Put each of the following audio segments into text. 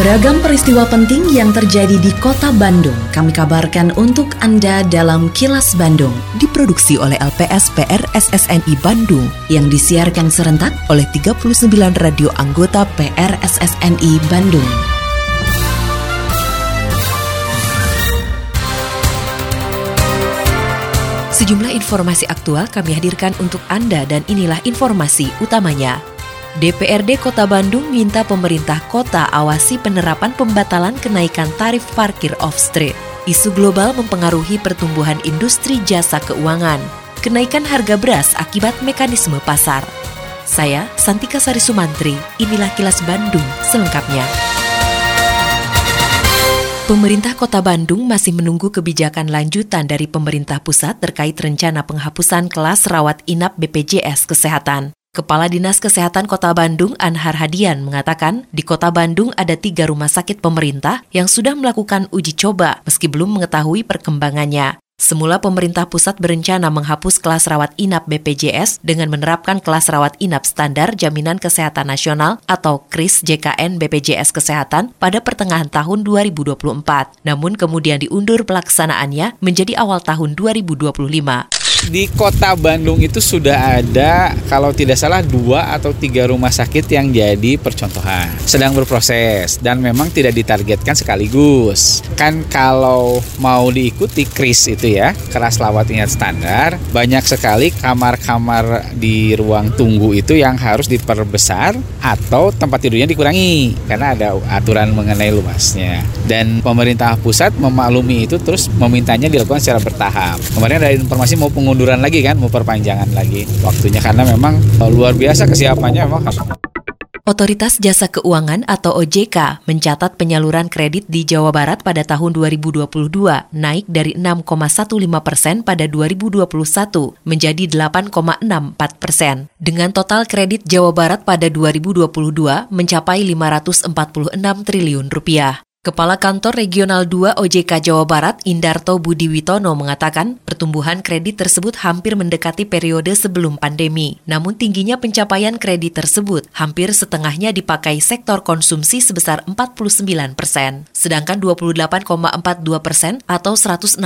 Beragam peristiwa penting yang terjadi di kota Bandung kami kabarkan untuk Anda dalam Kilas Bandung. Diproduksi oleh LPS PR SSNI Bandung yang disiarkan serentak oleh 39 radio anggota PR SSNI Bandung. Sejumlah informasi aktual kami hadirkan untuk Anda dan inilah informasi utamanya. DPRD Kota Bandung minta pemerintah kota awasi penerapan pembatalan kenaikan tarif parkir off-street. Isu global mempengaruhi pertumbuhan industri jasa keuangan. Kenaikan harga beras akibat mekanisme pasar. Saya, Santika Sari Sumantri, inilah kilas Bandung selengkapnya. Pemerintah Kota Bandung masih menunggu kebijakan lanjutan dari pemerintah pusat terkait rencana penghapusan kelas rawat inap BPJS Kesehatan. Kepala Dinas Kesehatan Kota Bandung, Anhar Hadian, mengatakan di Kota Bandung ada tiga rumah sakit pemerintah yang sudah melakukan uji coba meski belum mengetahui perkembangannya. Semula pemerintah pusat berencana menghapus kelas rawat inap BPJS dengan menerapkan kelas rawat inap standar Jaminan Kesehatan Nasional atau KRIS JKN BPJS Kesehatan pada pertengahan tahun 2024. Namun kemudian diundur pelaksanaannya menjadi awal tahun 2025 di kota Bandung itu sudah ada kalau tidak salah dua atau tiga rumah sakit yang jadi percontohan. Sedang berproses dan memang tidak ditargetkan sekaligus. Kan kalau mau diikuti kris itu ya. Keras lawat ingat standar. Banyak sekali kamar-kamar di ruang tunggu itu yang harus diperbesar atau tempat tidurnya dikurangi karena ada aturan mengenai luasnya. Dan pemerintah pusat memaklumi itu terus memintanya dilakukan secara bertahap. Kemarin ada informasi mau pengunduran pengunduran lagi kan, mau perpanjangan lagi waktunya karena memang eh, luar biasa kesiapannya memang. Otoritas Jasa Keuangan atau OJK mencatat penyaluran kredit di Jawa Barat pada tahun 2022 naik dari 6,15 persen pada 2021 menjadi 8,64 persen. Dengan total kredit Jawa Barat pada 2022 mencapai 546 triliun rupiah. Kepala Kantor Regional 2 OJK Jawa Barat, Indarto Budi Witono mengatakan pertumbuhan kredit tersebut hampir mendekati periode sebelum pandemi. Namun tingginya pencapaian kredit tersebut hampir setengahnya dipakai sektor konsumsi sebesar 49 persen. Sedangkan 28,42 persen atau 161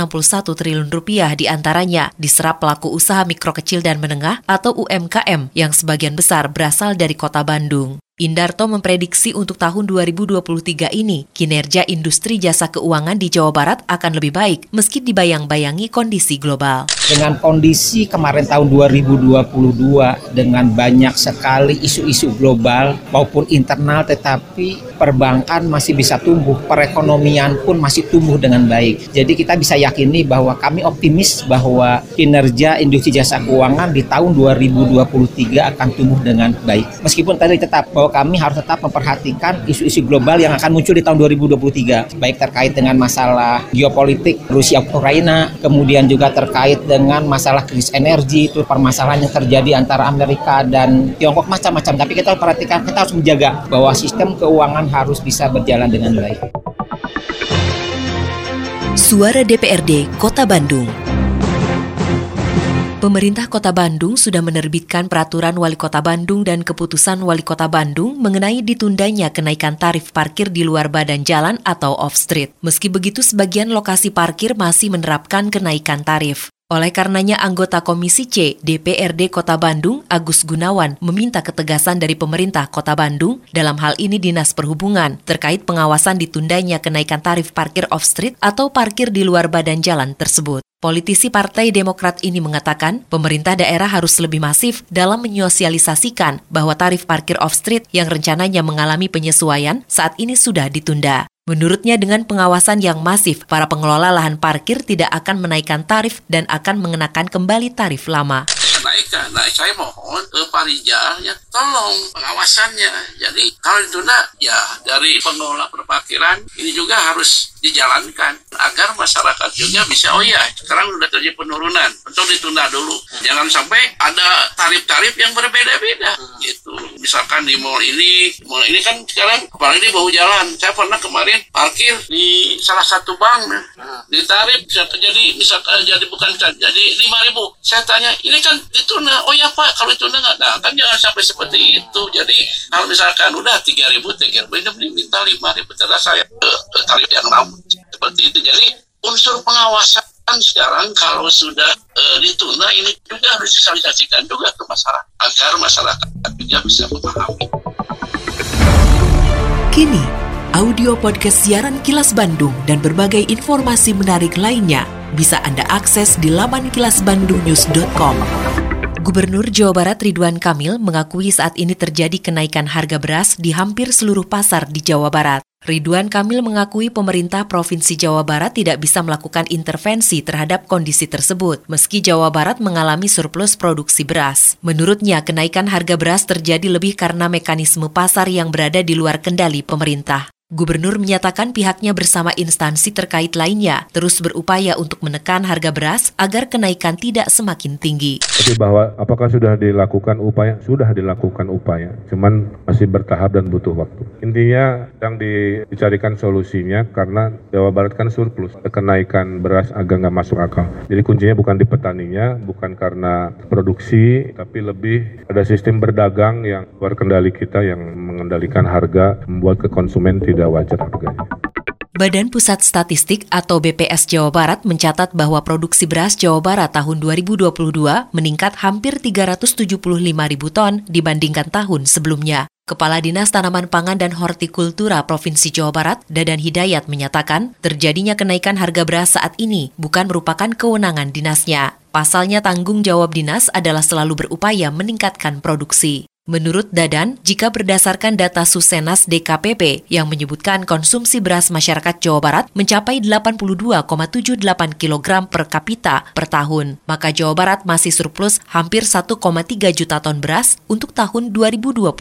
triliun rupiah di antaranya diserap pelaku usaha mikro kecil dan menengah atau UMKM yang sebagian besar berasal dari kota Bandung. Indarto memprediksi untuk tahun 2023 ini, kinerja industri jasa keuangan di Jawa Barat akan lebih baik meski dibayang-bayangi kondisi global. Dengan kondisi kemarin tahun 2022 dengan banyak sekali isu-isu global maupun internal tetapi perbankan masih bisa tumbuh, perekonomian pun masih tumbuh dengan baik. Jadi kita bisa yakini bahwa kami optimis bahwa kinerja industri jasa keuangan di tahun 2023 akan tumbuh dengan baik. Meskipun tadi tetap bahwa kami harus tetap memperhatikan isu-isu global yang akan muncul di tahun 2023 baik terkait dengan masalah geopolitik Rusia Ukraina kemudian juga terkait dengan masalah krisis energi itu permasalahan yang terjadi antara Amerika dan Tiongkok macam-macam. Tapi kita harus perhatikan kita harus menjaga bahwa sistem keuangan harus bisa berjalan dengan baik. Suara DPRD Kota Bandung Pemerintah Kota Bandung sudah menerbitkan peraturan Wali Kota Bandung dan keputusan Wali Kota Bandung mengenai ditundanya kenaikan tarif parkir di luar badan jalan atau off-street. Meski begitu, sebagian lokasi parkir masih menerapkan kenaikan tarif. Oleh karenanya anggota Komisi C DPRD Kota Bandung Agus Gunawan meminta ketegasan dari pemerintah Kota Bandung dalam hal ini Dinas Perhubungan terkait pengawasan ditundanya kenaikan tarif parkir off-street atau parkir di luar badan jalan tersebut. Politisi Partai Demokrat ini mengatakan pemerintah daerah harus lebih masif dalam menyosialisasikan bahwa tarif parkir off-street yang rencananya mengalami penyesuaian saat ini sudah ditunda. Menurutnya dengan pengawasan yang masif, para pengelola lahan parkir tidak akan menaikkan tarif dan akan mengenakan kembali tarif lama naikkan. Nah, saya mohon ke Parija ya tolong pengawasannya. Jadi kalau ditunda ya dari pengelola perparkiran ini juga harus dijalankan agar masyarakat juga bisa oh ya sekarang sudah terjadi penurunan. Untuk ditunda dulu. Jangan sampai ada tarif-tarif yang berbeda-beda. Gitu. Misalkan di mall ini mall ini kan sekarang apalagi di bawah jalan. Saya pernah kemarin parkir di salah satu bank di tarif bisa terjadi misalkan jadi bukan jadi lima ribu. Saya tanya ini kan ditunda oh ya pak kalau ditunda nggak nah kan jangan sampai seperti itu jadi kalau misalkan udah tiga ribu tiga ribu ini minta lima ribu terus saya ke, ke tarif yang lama seperti itu jadi unsur pengawasan sekarang kalau sudah e, ditunda ini juga harus disosialisasikan juga ke masyarakat agar masyarakat juga bisa memahami. Kini, audio podcast siaran Kilas Bandung dan berbagai informasi menarik lainnya bisa Anda akses di laman kilasbandungnews.com. Gubernur Jawa Barat Ridwan Kamil mengakui saat ini terjadi kenaikan harga beras di hampir seluruh pasar di Jawa Barat. Ridwan Kamil mengakui pemerintah Provinsi Jawa Barat tidak bisa melakukan intervensi terhadap kondisi tersebut, meski Jawa Barat mengalami surplus produksi beras. Menurutnya, kenaikan harga beras terjadi lebih karena mekanisme pasar yang berada di luar kendali pemerintah. Gubernur menyatakan pihaknya bersama instansi terkait lainnya terus berupaya untuk menekan harga beras agar kenaikan tidak semakin tinggi. Tapi bahwa apakah sudah dilakukan upaya? Sudah dilakukan upaya, cuman masih bertahap dan butuh waktu. Intinya yang dicarikan solusinya karena Jawa Barat kan surplus, kenaikan beras agak nggak masuk akal. Jadi kuncinya bukan di petaninya, bukan karena produksi, tapi lebih ada sistem berdagang yang luar kendali kita yang mengendalikan harga, membuat ke konsumen tidak wajar harganya. Badan Pusat Statistik atau BPS Jawa Barat mencatat bahwa produksi beras Jawa Barat tahun 2022 meningkat hampir 375 ribu ton dibandingkan tahun sebelumnya. Kepala Dinas Tanaman Pangan dan Hortikultura Provinsi Jawa Barat, Dadan Hidayat menyatakan, terjadinya kenaikan harga beras saat ini bukan merupakan kewenangan dinasnya. Pasalnya tanggung jawab dinas adalah selalu berupaya meningkatkan produksi. Menurut Dadan, jika berdasarkan data Susenas DKPP yang menyebutkan konsumsi beras masyarakat Jawa Barat mencapai 82,78 kg per kapita per tahun, maka Jawa Barat masih surplus hampir 1,3 juta ton beras untuk tahun 2022.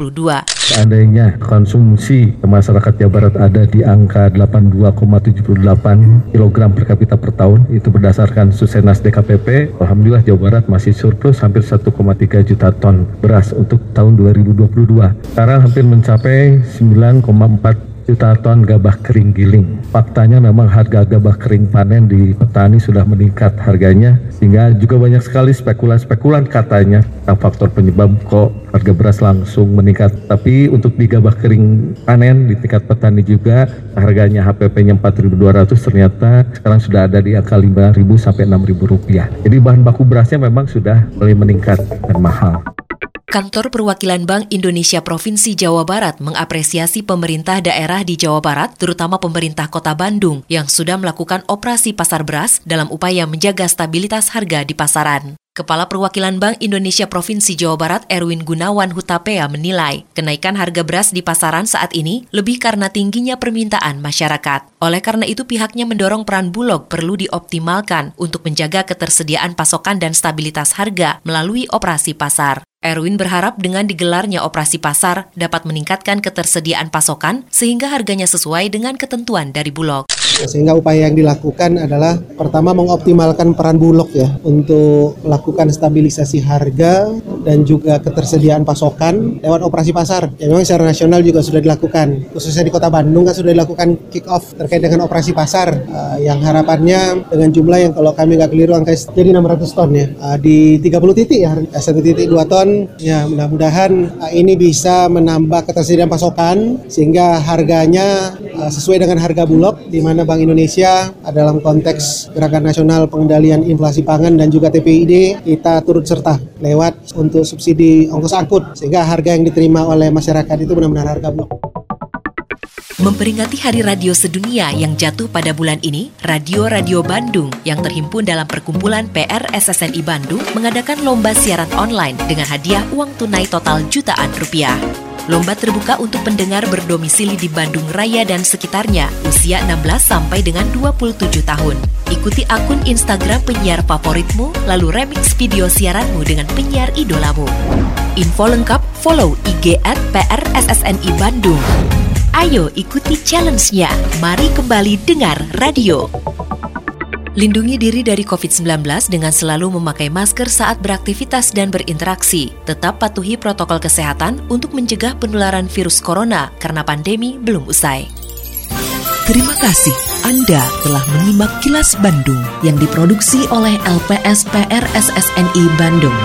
Seandainya konsumsi masyarakat Jawa Barat ada di angka 82,78 kg per kapita per tahun, itu berdasarkan Susenas DKPP, Alhamdulillah Jawa Barat masih surplus hampir 1,3 juta ton beras untuk tahun 2022. Sekarang hampir mencapai 9,4 juta ton gabah kering giling. Faktanya memang harga gabah kering panen di petani sudah meningkat harganya sehingga juga banyak sekali spekulan-spekulan katanya tentang faktor penyebab kok harga beras langsung meningkat. Tapi untuk di gabah kering panen di tingkat petani juga harganya HPP-nya 4.200 ternyata sekarang sudah ada di angka 5.000 sampai 6.000 rupiah. Jadi bahan baku berasnya memang sudah mulai meningkat dan mahal. Kantor Perwakilan Bank Indonesia Provinsi Jawa Barat mengapresiasi pemerintah daerah di Jawa Barat, terutama pemerintah Kota Bandung, yang sudah melakukan operasi pasar beras dalam upaya menjaga stabilitas harga di pasaran. Kepala Perwakilan Bank Indonesia Provinsi Jawa Barat Erwin Gunawan Hutapea menilai kenaikan harga beras di pasaran saat ini lebih karena tingginya permintaan masyarakat. Oleh karena itu pihaknya mendorong peran Bulog perlu dioptimalkan untuk menjaga ketersediaan pasokan dan stabilitas harga melalui operasi pasar. Erwin berharap dengan digelarnya operasi pasar dapat meningkatkan ketersediaan pasokan sehingga harganya sesuai dengan ketentuan dari Bulog. Sehingga upaya yang dilakukan adalah pertama mengoptimalkan peran Bulog ya untuk melakukan stabilisasi harga dan juga ketersediaan pasokan lewat operasi pasar. Yang memang secara nasional juga sudah dilakukan. Khususnya di Kota Bandung kan sudah dilakukan kick off terkait dengan operasi pasar uh, yang harapannya dengan jumlah yang kalau kami nggak keliru angka jadi 600 ton ya uh, di 30 titik ya satu titik 2 ton ya mudah-mudahan uh, ini bisa menambah ketersediaan pasokan sehingga harganya uh, sesuai dengan harga Bulog di mana Bank Indonesia dalam konteks Gerakan Nasional Pengendalian Inflasi Pangan dan juga TPID kita turut serta lewat untuk subsidi ongkos angkut sehingga harga yang diterima oleh masyarakat itu benar-benar harga blok. Memperingati Hari Radio Sedunia yang jatuh pada bulan ini, Radio Radio Bandung yang terhimpun dalam perkumpulan PRSSNI Bandung mengadakan lomba siaran online dengan hadiah uang tunai total jutaan rupiah. Lomba terbuka untuk pendengar berdomisili di Bandung Raya dan sekitarnya, usia 16 sampai dengan 27 tahun. Ikuti akun Instagram penyiar favoritmu, lalu remix video siaranmu dengan penyiar idolamu. Info lengkap follow IG at PRSSNI Bandung. Ayo ikuti challenge-nya. Mari kembali dengar radio. Lindungi diri dari COVID-19 dengan selalu memakai masker saat beraktivitas dan berinteraksi. Tetap patuhi protokol kesehatan untuk mencegah penularan virus corona karena pandemi belum usai. Terima kasih Anda telah menyimak kilas Bandung yang diproduksi oleh LPS PR SSNI Bandung.